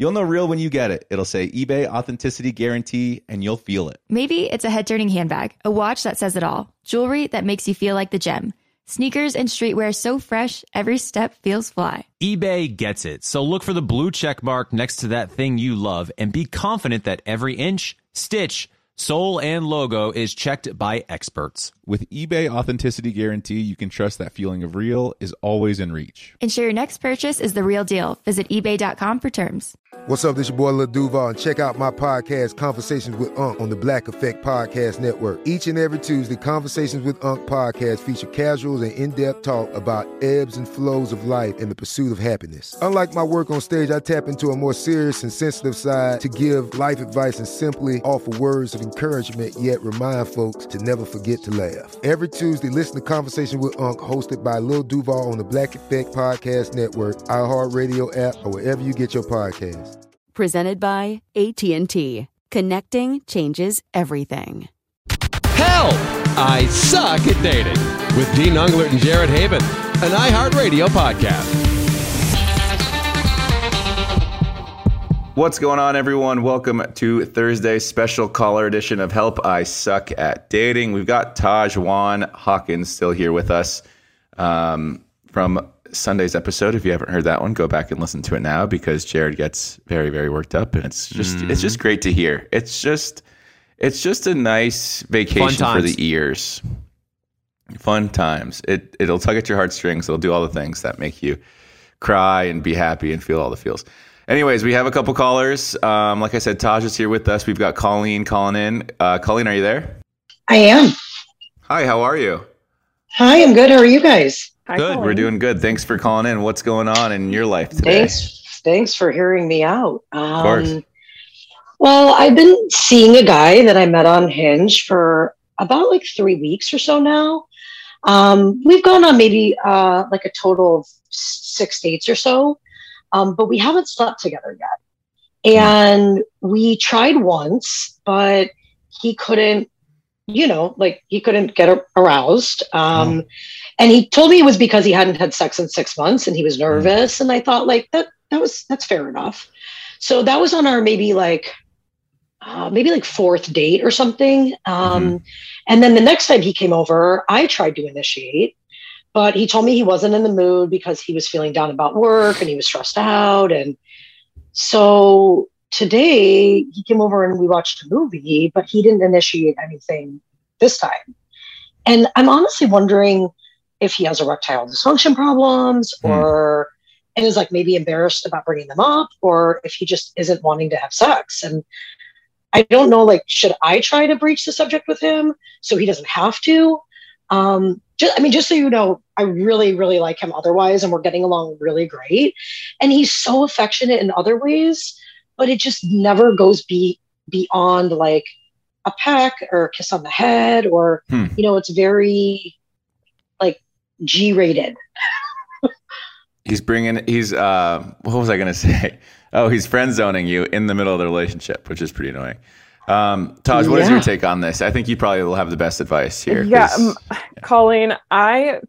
You'll know real when you get it. It'll say eBay Authenticity Guarantee, and you'll feel it. Maybe it's a head turning handbag, a watch that says it all, jewelry that makes you feel like the gem, sneakers and streetwear so fresh, every step feels fly. eBay gets it. So look for the blue check mark next to that thing you love and be confident that every inch, stitch, sole, and logo is checked by experts. With eBay Authenticity Guarantee, you can trust that feeling of real is always in reach. Ensure your next purchase is the real deal. Visit eBay.com for terms. What's up? This your boy Lil Duval, and check out my podcast, Conversations with Unc, on the Black Effect Podcast Network. Each and every Tuesday, Conversations with Unc podcast feature casuals and in-depth talk about ebbs and flows of life and the pursuit of happiness. Unlike my work on stage, I tap into a more serious and sensitive side to give life advice and simply offer words of encouragement, yet remind folks to never forget to laugh. Every Tuesday, listen to Conversation with Unc, hosted by Lil Duval on the Black Effect Podcast Network, iHeartRadio app, or wherever you get your podcasts. Presented by AT&T. Connecting changes everything. Help! I suck at dating with Dean Unglert and Jared Haibon, an iHeartRadio podcast. What's going on, everyone? Welcome to Thursday's special caller edition of Help I Suck at Dating. We've got Taj Juan Hawkins still here with us um, from Sunday's episode. If you haven't heard that one, go back and listen to it now because Jared gets very, very worked up, and it's just Mm-hmm. it's just great to hear. It's just it's just a nice vacation for the ears. Fun times. It it'll tug at your heartstrings. It'll do all the things that make you cry and be happy and feel all the feels. Anyways, we have a couple callers. Um, like I said, Taj is here with us. We've got Colleen calling in. Uh, Colleen, are you there? I am. Hi, how are you? Hi, I'm good. How are you guys? good. We're doing good. Thanks for calling in. What's going on in your life today? Thanks. Thanks for hearing me out. Of course. Um, well, I've been seeing a guy that I met on Hinge for about like three weeks or so now. Um, we've gone on maybe uh, like a total of six dates or so, um, but we haven't slept together yet. And we tried once, but he couldn't, you know, like he couldn't get aroused. Um, And he told me it was because he hadn't had sex in six months and he was nervous. And I thought, like, that that was that's fair enough. So that was on our maybe like uh, maybe like fourth date or something. Um, And then the next time he came over, I tried to initiate, but he told me he wasn't in the mood because he was feeling down about work and he was stressed out. And so today he came over and we watched a movie, but he didn't initiate anything this time. And I'm honestly wondering if he has erectile dysfunction problems hmm. or and is like maybe embarrassed about bringing them up or if he just isn't wanting to have sex and i don't know like should i try to breach the subject with him so he doesn't have to um just i mean just so you know i really really like him otherwise and we're getting along really great and he's so affectionate in other ways but it just never goes be beyond like a peck or a kiss on the head or Hmm. you know it's very like g rated He's bringing. He's. Uh, what was I going to say? Oh, he's friend zoning you in the middle of the relationship, which is pretty annoying. Um, Taj, what is Yeah. your take on this? I think you probably will have the best advice here. Yeah, um, Colleen, I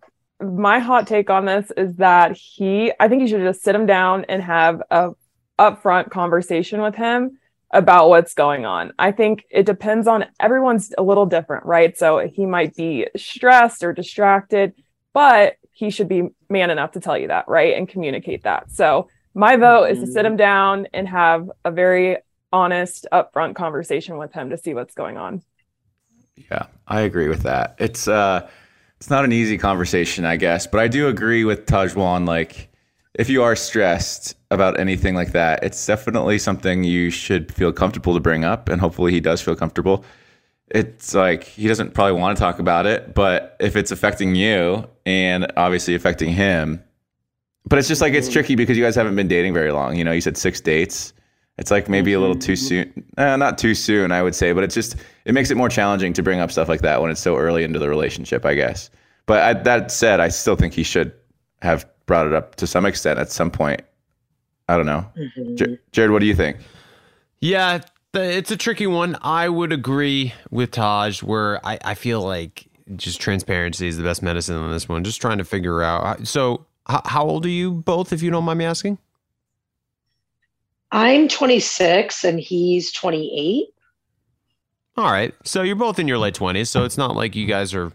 my hot take on this is that he I think you should just sit him down and have a upfront conversation with him about what's going on. I think it depends on everyone's a little different, right? So he might be stressed or distracted, but he should be man enough to tell you that, right? And communicate that. So my vote is to sit him down and have a very honest, upfront conversation with him to see what's going on. Yeah, I agree with that. It's uh it's not an easy conversation, I guess, but I do agree with Tajwan like if you are stressed about anything like that, it's definitely something you should feel comfortable to bring up and hopefully he does feel comfortable. It's like he doesn't probably want to talk about it, but if it's affecting you and obviously affecting him, but it's just like it's tricky because you guys haven't been dating very long. You know, you said 6 dates. It's like maybe a little too soon. Eh, not too soon, I would say, but it's just it makes it more challenging to bring up stuff like that when it's so early into the relationship, I guess. But I, that said, I still think he should have brought it up to some extent at some point. I don't know. Mhm. Jared, what do you think? Yeah, th- it's a tricky one. I would agree with Taj, where I, I feel like just transparency is the best medicine on this one. Just trying to figure out. So, h- how old are you both, if you don't mind me asking? I'm 26 and he's 28. All right. So, you're both in your late 20s. So, it's not like you guys are,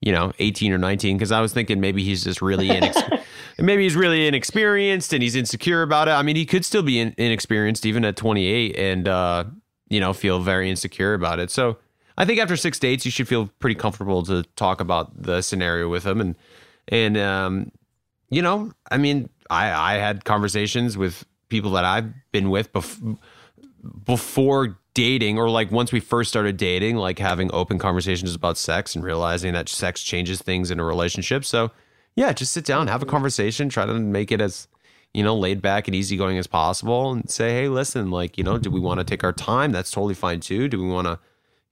you know, 18 or 19. Because I was thinking maybe he's just really inex- maybe he's really inexperienced and he's insecure about it. I mean, he could still be in- inexperienced even at 28 and, uh, you know, feel very insecure about it. So, I think after six dates, you should feel pretty comfortable to talk about the scenario with him. And, and, um, you know, I mean, I, I had conversations with people that I've been with bef- before dating or like once we first started dating, like having open conversations about sex and realizing that sex changes things in a relationship. So, yeah, just sit down, have a conversation, try to make it as, you know, laid back and easygoing as possible and say, hey, listen, like, you know, do we want to take our time? That's totally fine too. Do we want to,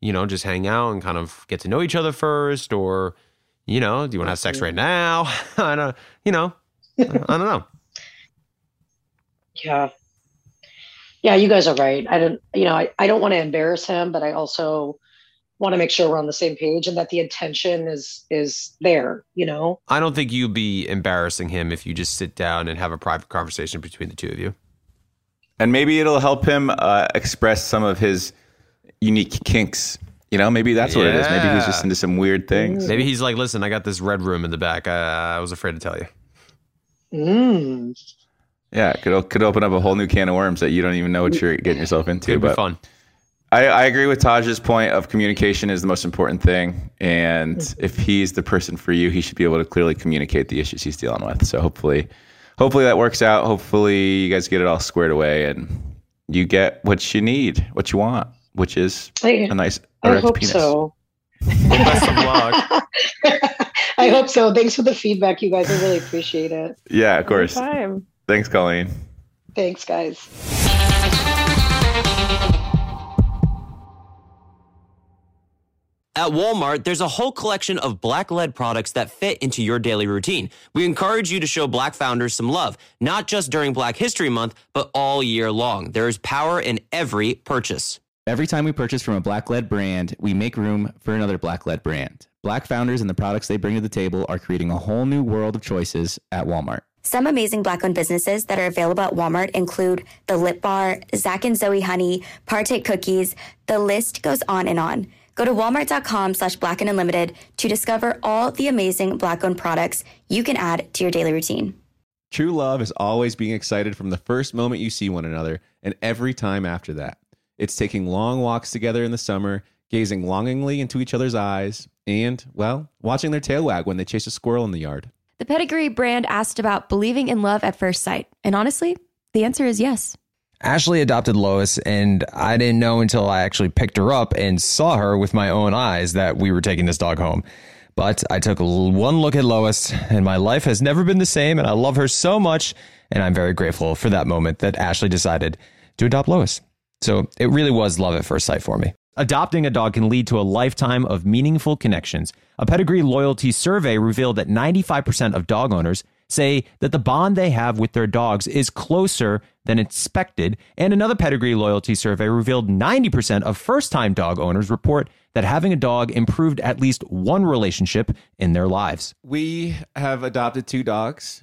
you know, just hang out and kind of get to know each other first? Or, you know, do you want to have sex right now? I don't, you know, I don't know. Yeah. Yeah, you guys are right. I don't, you know, I, I don't want to embarrass him, but I also want to make sure we're on the same page and that the intention is is there, you know? I don't think you'd be embarrassing him if you just sit down and have a private conversation between the two of you. And maybe it'll help him uh, express some of his unique kinks. You know, maybe that's what it is. Maybe he's just into some weird things. Maybe he's like, listen, I got this red room in the back. I, I was afraid to tell you. Mm. Yeah, could could open up a whole new can of worms that you don't even know what you're getting yourself into. Could be but fun. I, I agree with Taj's point of communication is the most important thing. And mm. if he's the person for you, he should be able to clearly communicate the issues he's dealing with. So hopefully, hopefully that works out. Hopefully you guys get it all squared away and you get what you need, what you want, which is I, a nice I hope penis. so. Best of luck. I hope so. Thanks for the feedback, you guys. I really appreciate it. Yeah, of course. Time. Thanks, Colleen. Thanks, guys. At Walmart, there's a whole collection of black led products that fit into your daily routine. We encourage you to show black founders some love, not just during Black History Month, but all year long. There is power in every purchase. Every time we purchase from a black led brand, we make room for another black led brand. Black founders and the products they bring to the table are creating a whole new world of choices at Walmart. Some amazing black owned businesses that are available at Walmart include The Lip Bar, Zach and Zoe Honey, Partake Cookies. The list goes on and on. Go to walmart.com slash black and unlimited to discover all the amazing black owned products you can add to your daily routine. True love is always being excited from the first moment you see one another and every time after that. It's taking long walks together in the summer, gazing longingly into each other's eyes, and, well, watching their tail wag when they chase a squirrel in the yard. The Pedigree brand asked about believing in love at first sight. And honestly, the answer is yes. Ashley adopted Lois, and I didn't know until I actually picked her up and saw her with my own eyes that we were taking this dog home. But I took one look at Lois, and my life has never been the same, and I love her so much. And I'm very grateful for that moment that Ashley decided to adopt Lois. So it really was love at first sight for me. Adopting a dog can lead to a lifetime of meaningful connections. A pedigree loyalty survey revealed that 95% of dog owners say that the bond they have with their dogs is closer than expected. And another pedigree loyalty survey revealed 90% of first time dog owners report that having a dog improved at least one relationship in their lives. We have adopted two dogs.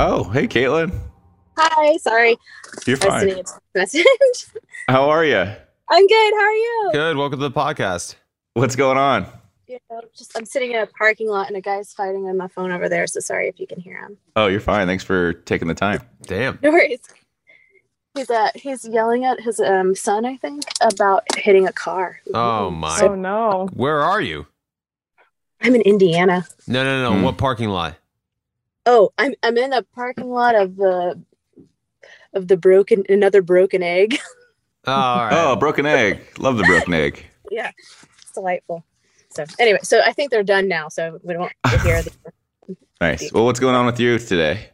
Oh, hey, Caitlin. Hi, sorry. You're I was fine. sending a message. How are you? I'm good. How are you? Good. Welcome to the podcast. What's going on? You know, just I'm sitting in a parking lot and a guy's fighting on my phone over there. So sorry if you can hear him. Oh, you're fine. Thanks for taking the time. Damn. No worries. He's uh he's yelling at his um son, I think, about hitting a car. Oh my. Oh no. Where are you? I'm in Indiana. No, no, no. Hmm. What parking lot? Oh, I'm I'm in the parking lot of the of the broken another broken egg. Oh, all right. Oh, broken egg. Love the broken egg. yeah, it's delightful. So anyway, so I think they're done now. So we don't want to hear the Nice. Well, what's going on with you today?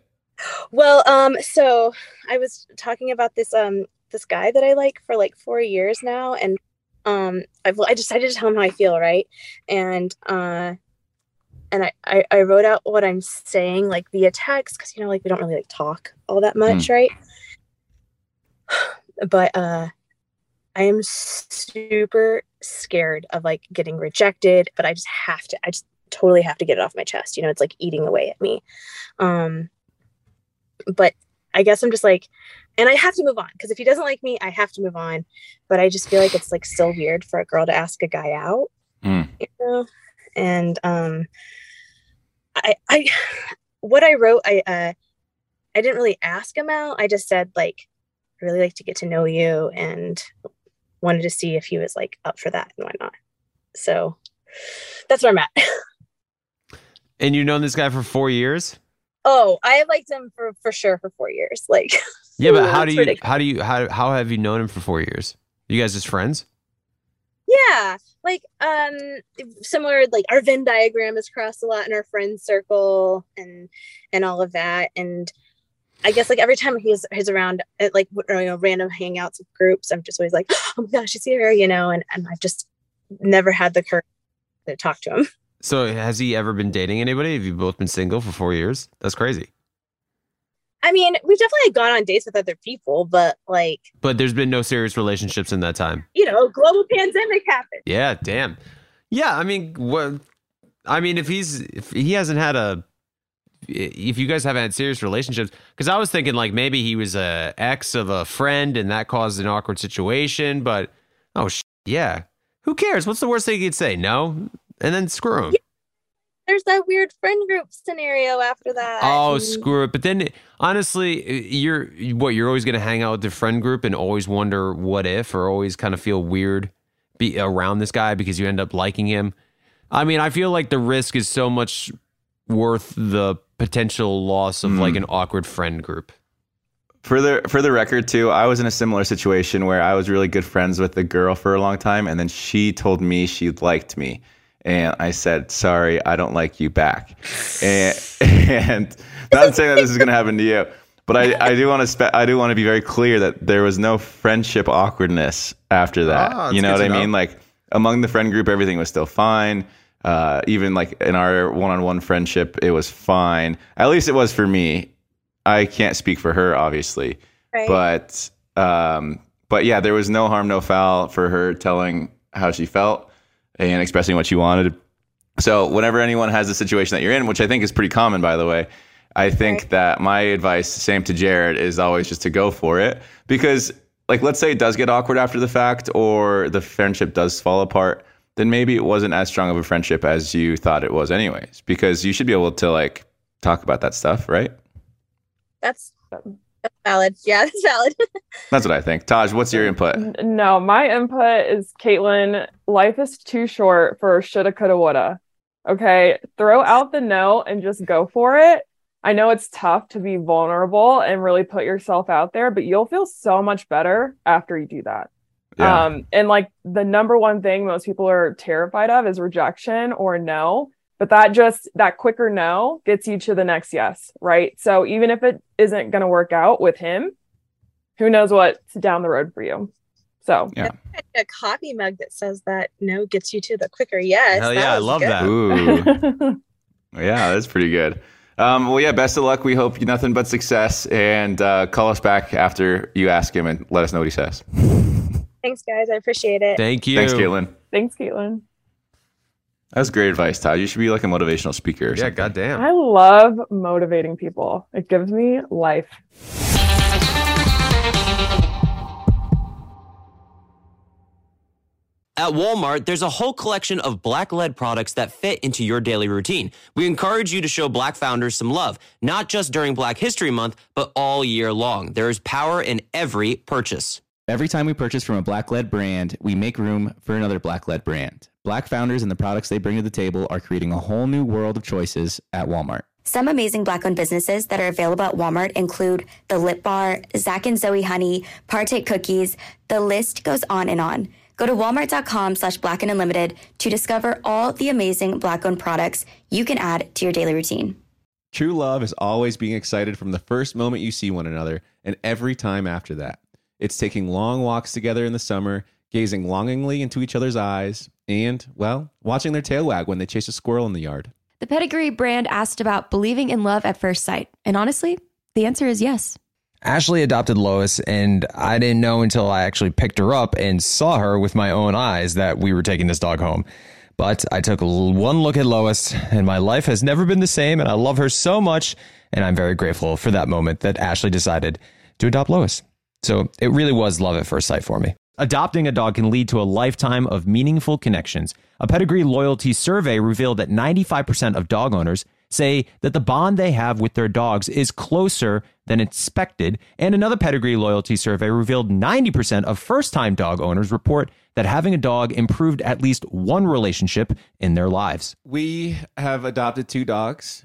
Well, um, so I was talking about this um this guy that I like for like four years now, and um I've I decided to tell him how I feel, right? And uh and I, I, I wrote out what I'm saying like via text because you know like we don't really like talk all that much, right? But uh I am super scared of like getting rejected, but I just have to I just totally have to get it off my chest. You know, it's like eating away at me. Um but I guess I'm just like, and I have to move on because if he doesn't like me, I have to move on. But I just feel like it's like still weird for a girl to ask a guy out, Mm. you know. And um, I, I, what I wrote, I, uh, I didn't really ask him out. I just said like, I really like to get to know you and wanted to see if he was like up for that and why not. So that's where I'm at. And you've known this guy for four years? oh, I have liked him for for sure for four years. Like, Yeah, but how do you ridiculous. how do you how how have you known him for four years? You guys just friends? Yeah, like um similar like our Venn diagram is crossed a lot in our friend circle and and all of that and I guess like every time he's he's around at like you know random hangouts of groups I'm just always like oh my gosh she's here you know and and I've just never had the courage to talk to him. So has he ever been dating anybody? Have you both been single for four years? That's crazy. I mean we've definitely gone on dates with other people but like But there's been no serious relationships in that time. you know global pandemic happened. Yeah, damn. Yeah, I mean, what? I mean, if he's if he hasn't had a, if you guys haven't had serious relationships, because I was thinking like maybe he was a ex of a friend and that caused an awkward situation. But oh sh- yeah, who cares? What's the worst thing he'd say? No, and then screw him. There's that weird friend group scenario after that. Oh, mm. screw it. But then, honestly, you're what? You're always going to hang out with the friend group and always wonder what if, or always kind of feel weird be around this guy because you end up liking him. I mean, I feel like the risk is so much worth the potential loss of like hmm. an awkward friend group. For the for the record too, I was in a similar situation where I was really good friends with a girl for a long time, and then she told me she liked me, and I said, "Sorry, I don't like you back." And, and not saying that this is going to happen to you, but I, I do want to spe- I do want to be very clear that there was no friendship awkwardness after that. Ah, you know what I know. mean? Like among the friend group, everything was still fine. Uh, even like in our one-on-one friendship, it was fine. At least it was for me. I can't speak for her, obviously, Right. but um, but yeah, there was no harm, no foul for her telling how she felt and expressing what you wanted. So whenever anyone has a situation that you're in, which I think is pretty common, by the way, I think that my advice, same to Jared, is always just to go for it because, like, let's say it does get awkward after the fact, or the friendship does fall apart, then maybe it wasn't as strong of a friendship as you thought it was, anyways. Because you should be able to like talk about that stuff, right? That's that's valid. Yeah, that's valid. That's what I think. Taj, what's your input? No, my input is Caitlin, life is too short for shoulda, coulda, woulda. Okay. Throw out the no and just go for it. I know it's tough to be vulnerable and really put yourself out there, but you'll feel so much better after you do that. Yeah. Um, and like the number one thing most people are terrified of is rejection or no. But that just that quicker no gets you to the next yes, right? So even if it isn't going to work out with him, who knows what's down the road for you. So yeah, a coffee mug that says that no gets you to the quicker yes. Hell yeah, I love good. that. Ooh. yeah, that's pretty good. Um, well, yeah, best of luck. We hope you nothing but success. And uh, call us back after you ask him and let us know what he says. Thanks, guys. I appreciate it. Thank you. Thanks, Caitlin. Thanks, Caitlin. That was great advice, Todd. You should be like a motivational speaker. Or Yeah, something. goddamn. I love motivating people. It gives me life. At Walmart, there's a whole collection of black led products that fit into your daily routine. We encourage you to show black founders some love, not just during Black History Month, but all year long. There is power in every purchase. Every time we purchase from a black led brand, we make room for another black led brand. Black founders and the products they bring to the table are creating a whole new world of choices at Walmart. Some amazing black owned businesses that are available at Walmart include The Lip Bar, Zach and Zoe Honey, Partake Cookies. The list goes on and on. Go to walmart.com slash black and unlimited to discover all the amazing black owned products you can add to your daily routine. True love is always being excited from the first moment you see one another and every time after that. It's taking long walks together in the summer, gazing longingly into each other's eyes, and, well, watching their tail wag when they chase a squirrel in the yard. The Pedigree brand asked about believing in love at first sight. And honestly, the answer is yes. Ashley adopted Lois, and I didn't know until I actually picked her up and saw her with my own eyes that we were taking this dog home. But I took one look at Lois, and my life has never been the same, and I love her so much. And I'm very grateful for that moment that Ashley decided to adopt Lois. So it really was love at first sight for me. Adopting a dog can lead to a lifetime of meaningful connections. A pedigree loyalty survey revealed that 95% of dog owners say that the bond they have with their dogs is closer than expected. And another pedigree loyalty survey revealed 90% of first time dog owners report that having a dog improved at least one relationship in their lives. We have adopted two dogs.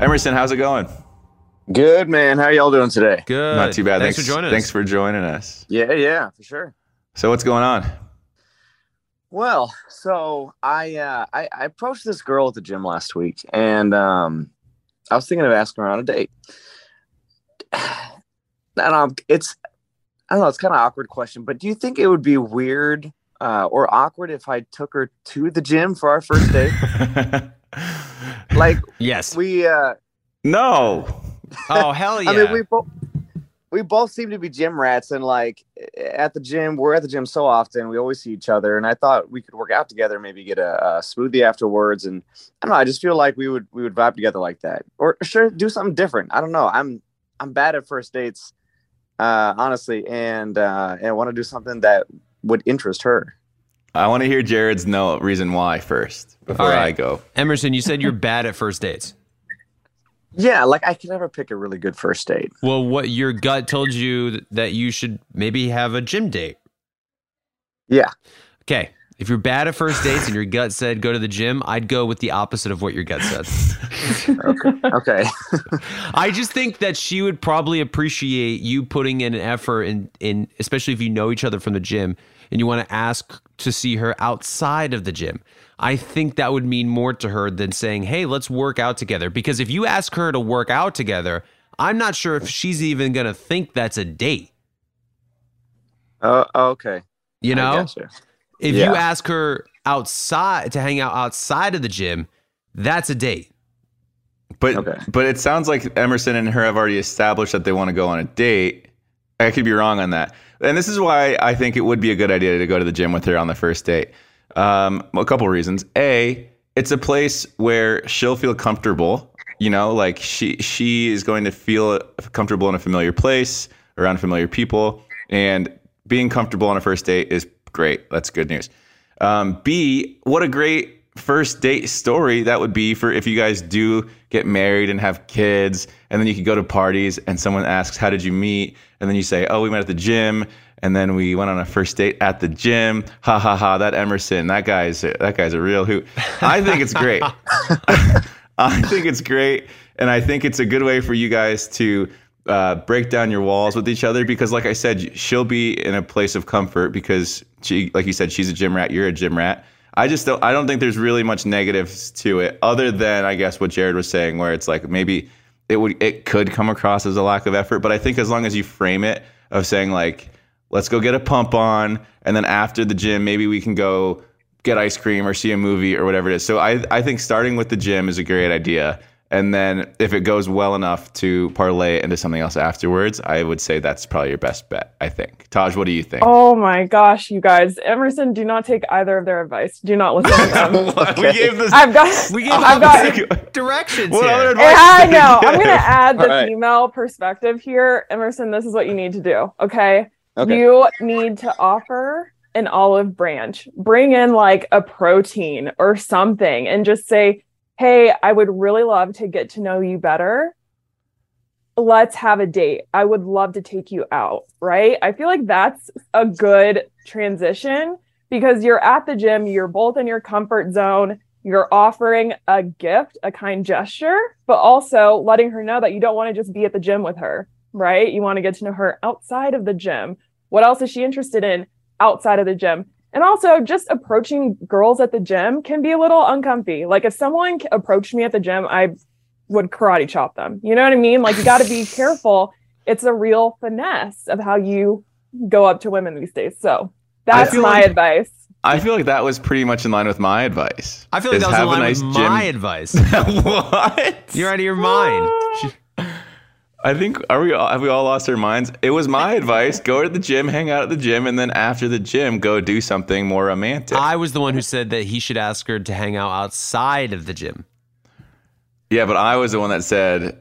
Emerson, how's it going? Good, man. How y'all doing today? Good. Not too bad. Thanks Thanks, for joining us. Thanks for joining us. Yeah, yeah, for sure. So what's going on? Well, so I uh I, I approached this girl at the gym last week and um I was thinking of asking her on a date. And um it's I don't know, it's kind of awkward question, but do you think it would be weird uh or awkward if I took her to the gym for our first date? like yes. We uh No. Oh hell yeah. I mean, we both we both seem to be gym rats, and like at the gym, we're at the gym so often. We always see each other, and I thought we could work out together, maybe get a, a smoothie afterwards, and I don't know. I just feel like we would we would vibe together like that, or sure do something different. I don't know. I'm I'm bad at first dates, uh, honestly, and uh, and want to do something that would interest her. I want to hear Jared's no reason why first before All right. I go. Emerson, you said you're bad at first dates. Yeah, like I can never pick a really good first date. Well, what your gut told you that you should maybe have a gym date. Yeah. Okay. If you're bad at first dates and your gut said go to the gym, I'd go with the opposite of what your gut said. okay. okay. I just think that she would probably appreciate you putting in an effort in in especially if you know each other from the gym and you want to ask to see her outside of the gym. I think that would mean more to her than saying, "Hey, let's work out together." Because if you ask her to work out together, I'm not sure if she's even going to think that's a date. Oh, okay. You know? gotcha. If Yeah. you ask her outside to hang out outside of the gym, that's a date. But but it sounds like Emerson and her have already established that they want to go on a date. I could be wrong on that. And this is why I think it would be a good idea to go to the gym with her on the first date. Um, a couple reasons. A, it's a place where she'll feel comfortable. You know, like she she is going to feel comfortable in a familiar place around familiar people, and being comfortable on a first date is great. That's good news. Um, B, what a great first date story that would be for if you guys do get married and have kids, and then you could go to parties and someone asks, How did you meet? And then you say, Oh, we met at the gym. And then we went on a first date at the gym. Ha ha ha! That Emerson, that guy's that guy's a real hoot. I think it's great. I think it's great, and I think it's a good way for you guys to uh, break down your walls with each other. Because, like I said, she'll be in a place of comfort because she, like you said, she's a gym rat. You're a gym rat. I just don't. I don't think there's really much negatives to it, other than I guess what Jared was saying, where it's like maybe it would it could come across as a lack of effort. But I think as long as you frame it of saying like, let's go get a pump on, and then after the gym, maybe we can go get ice cream or see a movie or whatever it is. So I I think starting with the gym is a great idea. And then if it goes well enough to parlay into something else afterwards, I would say that's probably your best bet, I think. Taj, what do you think? Oh my gosh, you guys. Emerson, do not take either of their advice. Do not listen to them. we gave this I've got we gave I've got directions What here. other advice I did you know. I'm gonna add the All right. female perspective here. Emerson, this is what you need to do. Okay. Okay. You need to offer an olive branch. Bring in like a protein or something and just say, Hey, I would really love to get to know you better. Let's have a date. I would love to take you out. Right. I feel like that's a good transition because you're at the gym, you're both in your comfort zone you're offering a gift, a kind gesture, but also letting her know that you don't want to just be at the gym with her, right? You want to get to know her outside of the gym. What else is she interested in outside of the gym? And also, just approaching girls at the gym can be a little uncomfy. Like, if someone approached me at the gym, I would karate chop them. You know what I mean? Like, you got to be careful. It's a real finesse of how you go up to women these days. So, that's my like- advice. I feel like that was pretty much in line with my advice. I feel like that was in a line nice with gym- my advice. what? You're out of your mind. Ah. I think are we all, have we all lost our minds? It was my advice: go to the gym, hang out at the gym, and then after the gym, go do something more romantic. I was the one who said that he should ask her to hang out outside of the gym. yeah, but I was the one that said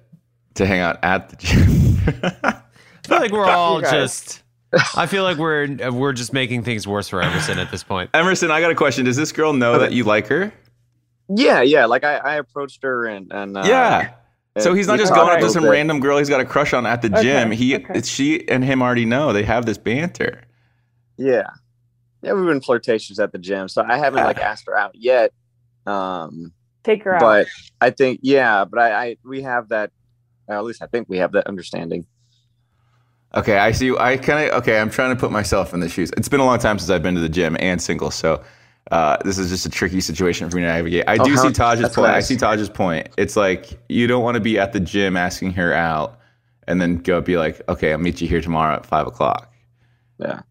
to hang out at the gym. I feel like we're all just. I feel like we're we're just making things worse for Emerson at this point. Emerson, I got a question. Does this girl know that you like her? Yeah, yeah. Like I, I approached her and and uh, yeah. So he's not just going up to some bit. random girl he's got a crush on at the Okay, gym. He, okay. she and him already know they have this banter. Yeah, yeah. We've been flirtatious at the gym, so I haven't like asked her out yet. Um, Take her out. but I think yeah, but I, I we have that. At least I think we have that understanding. Okay, I see. I kind of okay. I'm trying to put myself in the shoes. It's been a long time since I've been to the gym and single, so uh, this is just a tricky situation for me to navigate. I Oh, do how- see Taj's point. I see Taj's point. It's like you don't want to be at the gym asking her out, and then go be like, "Okay, I'll meet you here tomorrow at five o'clock." Yeah.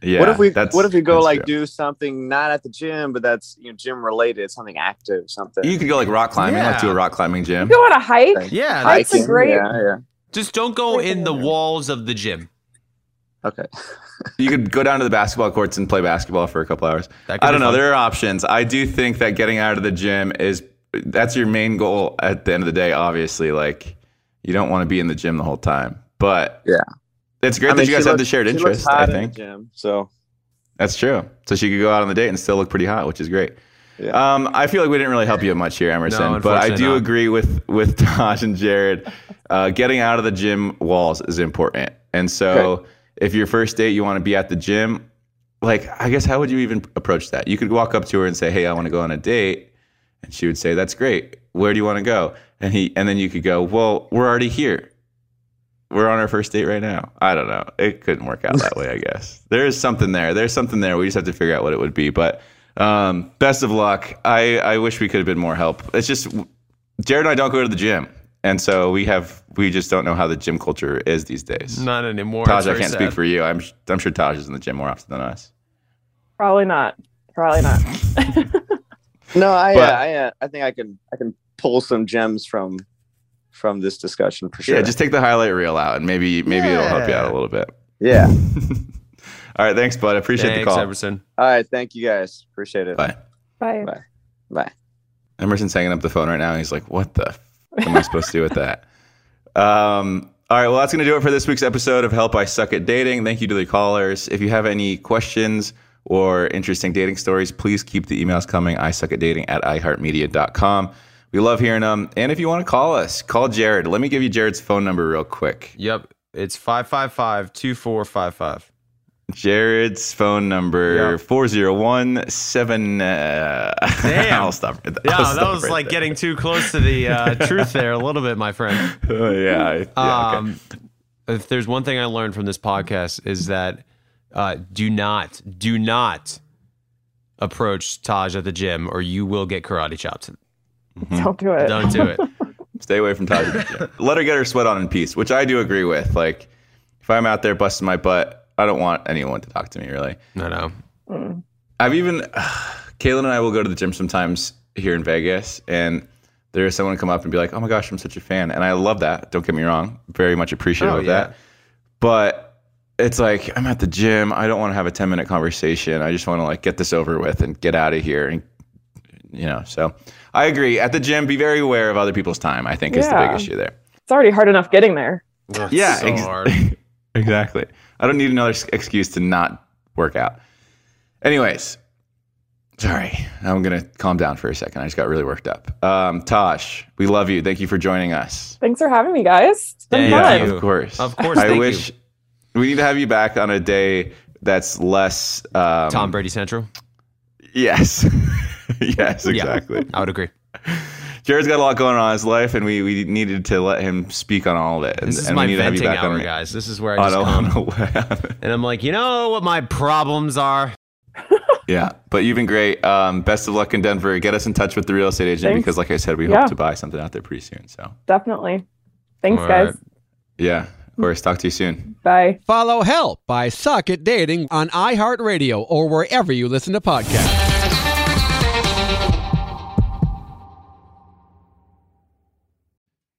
Yeah. what if we that's- What if we go like true. do something not at the gym, but that's you know gym related, something active, something. You could go like rock climbing. Like to a rock climbing gym. Go on a hike. Yeah, Hike's a Hiking, great. Yeah, yeah. Just don't go in the walls of the gym. Okay. You could go down to the basketball courts and play basketball for a couple hours. I don't know. fun. There are options. I do think that getting out of the gym is that's your main goal at the end of the day. Obviously, like you don't want to be in the gym the whole time, but yeah, it's great I that mean, you guys she have the shared interest. I hot in think gym, so that's true. So she could go out on the date and still look pretty hot, which is great. Yeah. Um, I feel like we didn't really help you much here, Emerson, No, but I do not. agree with with Taj and Jared. Uh, getting out of the gym walls is important, and so Okay. If your first date you want to be at the gym, like I guess how would you even approach that? You could walk up to her and say, "Hey, I want to go on a date," and she would say, "That's great. Where do you want to go?" And he and then you could go, "Well, we're already here. We're on our first date right now." I don't know. It couldn't work out that way. I guess there is something there. There's something there. We just have to figure out what it would be, but. Um, best of luck. I, I wish we could have been more help. It's just Jared and I don't go to the gym, and so we have we just don't know how the gym culture is these days. Not anymore. Taj, I can't speak for you. I'm I'm sure Taj is in the gym more often than us. Probably not. Probably not. no, I But- uh, I uh, I think I can I can pull some gems from from this discussion for sure. Yeah, just take the highlight reel out, and maybe maybe it'll help you out a little bit. Yeah. All right, thanks, bud. I appreciate Thanks, the call. Emerson. All right, thank you guys. Appreciate it. Bye. Bye. Bye. Bye. Emerson's hanging up the phone right now, and he's like, "What the f- am I supposed to do with that?" Um, all right, well, that's going to do it for this week's episode of Help I Suck at Dating. Thank you to the callers. If you have any questions or interesting dating stories, please keep the emails coming. I suck at dating at iheartmedia.com. We love hearing them. And if you want to call us, call Jared. Let me give you Jared's phone number real quick. Yep. It's 555 2455. Jared's phone number Yep. 401 7. Uh, Damn. I'll stop. right there. Yeah, I'll that stop was right like there. getting too close to the uh, truth there a little bit, my friend. Oh, yeah. I- yeah, okay. Um, if there's one thing I learned from this podcast is that uh, do not, do not approach Taj at the gym, or you will get karate chopped. Don't do it. Don't do it. Stay away from Taj. Let her get her sweat on in peace, which I do agree with. Like, if I'm out there busting my butt, I don't want anyone to talk to me, really. No, no. Mm. I've even, Caelynn and I will go to the gym sometimes here in Vegas, and there's someone come up and be like, oh my gosh, I'm such a fan. And I love that. Don't get me wrong. Very much appreciative Oh, of yeah. that. But it's like, I'm at the gym. I don't want to have a 10 minute conversation. I just want to like get this over with and get out of here. And, you know, so I agree. At the gym, be very aware of other people's time, I think is the big issue there. It's already hard enough getting there. Yeah, so ex- hard. exactly. I don't need another excuse to not work out. Anyways, sorry. I'm going to calm down for a second. I just got really worked up. Um, Tosh, we love you. Thank you for joining us. Thanks for having me, guys. It's been Thank fun. you. Of course. Of course, I thank wish we need to have you back on a day that's less. Um, Tom Brady Central. Yes. yes, Yeah. exactly. I would agree. Jared's got a lot going on in his life, and we, we needed to let him speak on all of it. And, This is and my we need to have you venting back hour, on guys. This is where I on just a- come on a- and I'm like, you know what my problems are? Yeah, but you've been great. Um, best of luck in Denver. Get us in touch with the real estate agent Thanks. because, like I said, we Yeah. hope to buy something out there pretty soon. So, Definitely. Thanks, All guys. right. yeah, of course. Talk to you soon. Bye. Follow Help I Suck at Dating on iHeartRadio or wherever you listen to podcasts.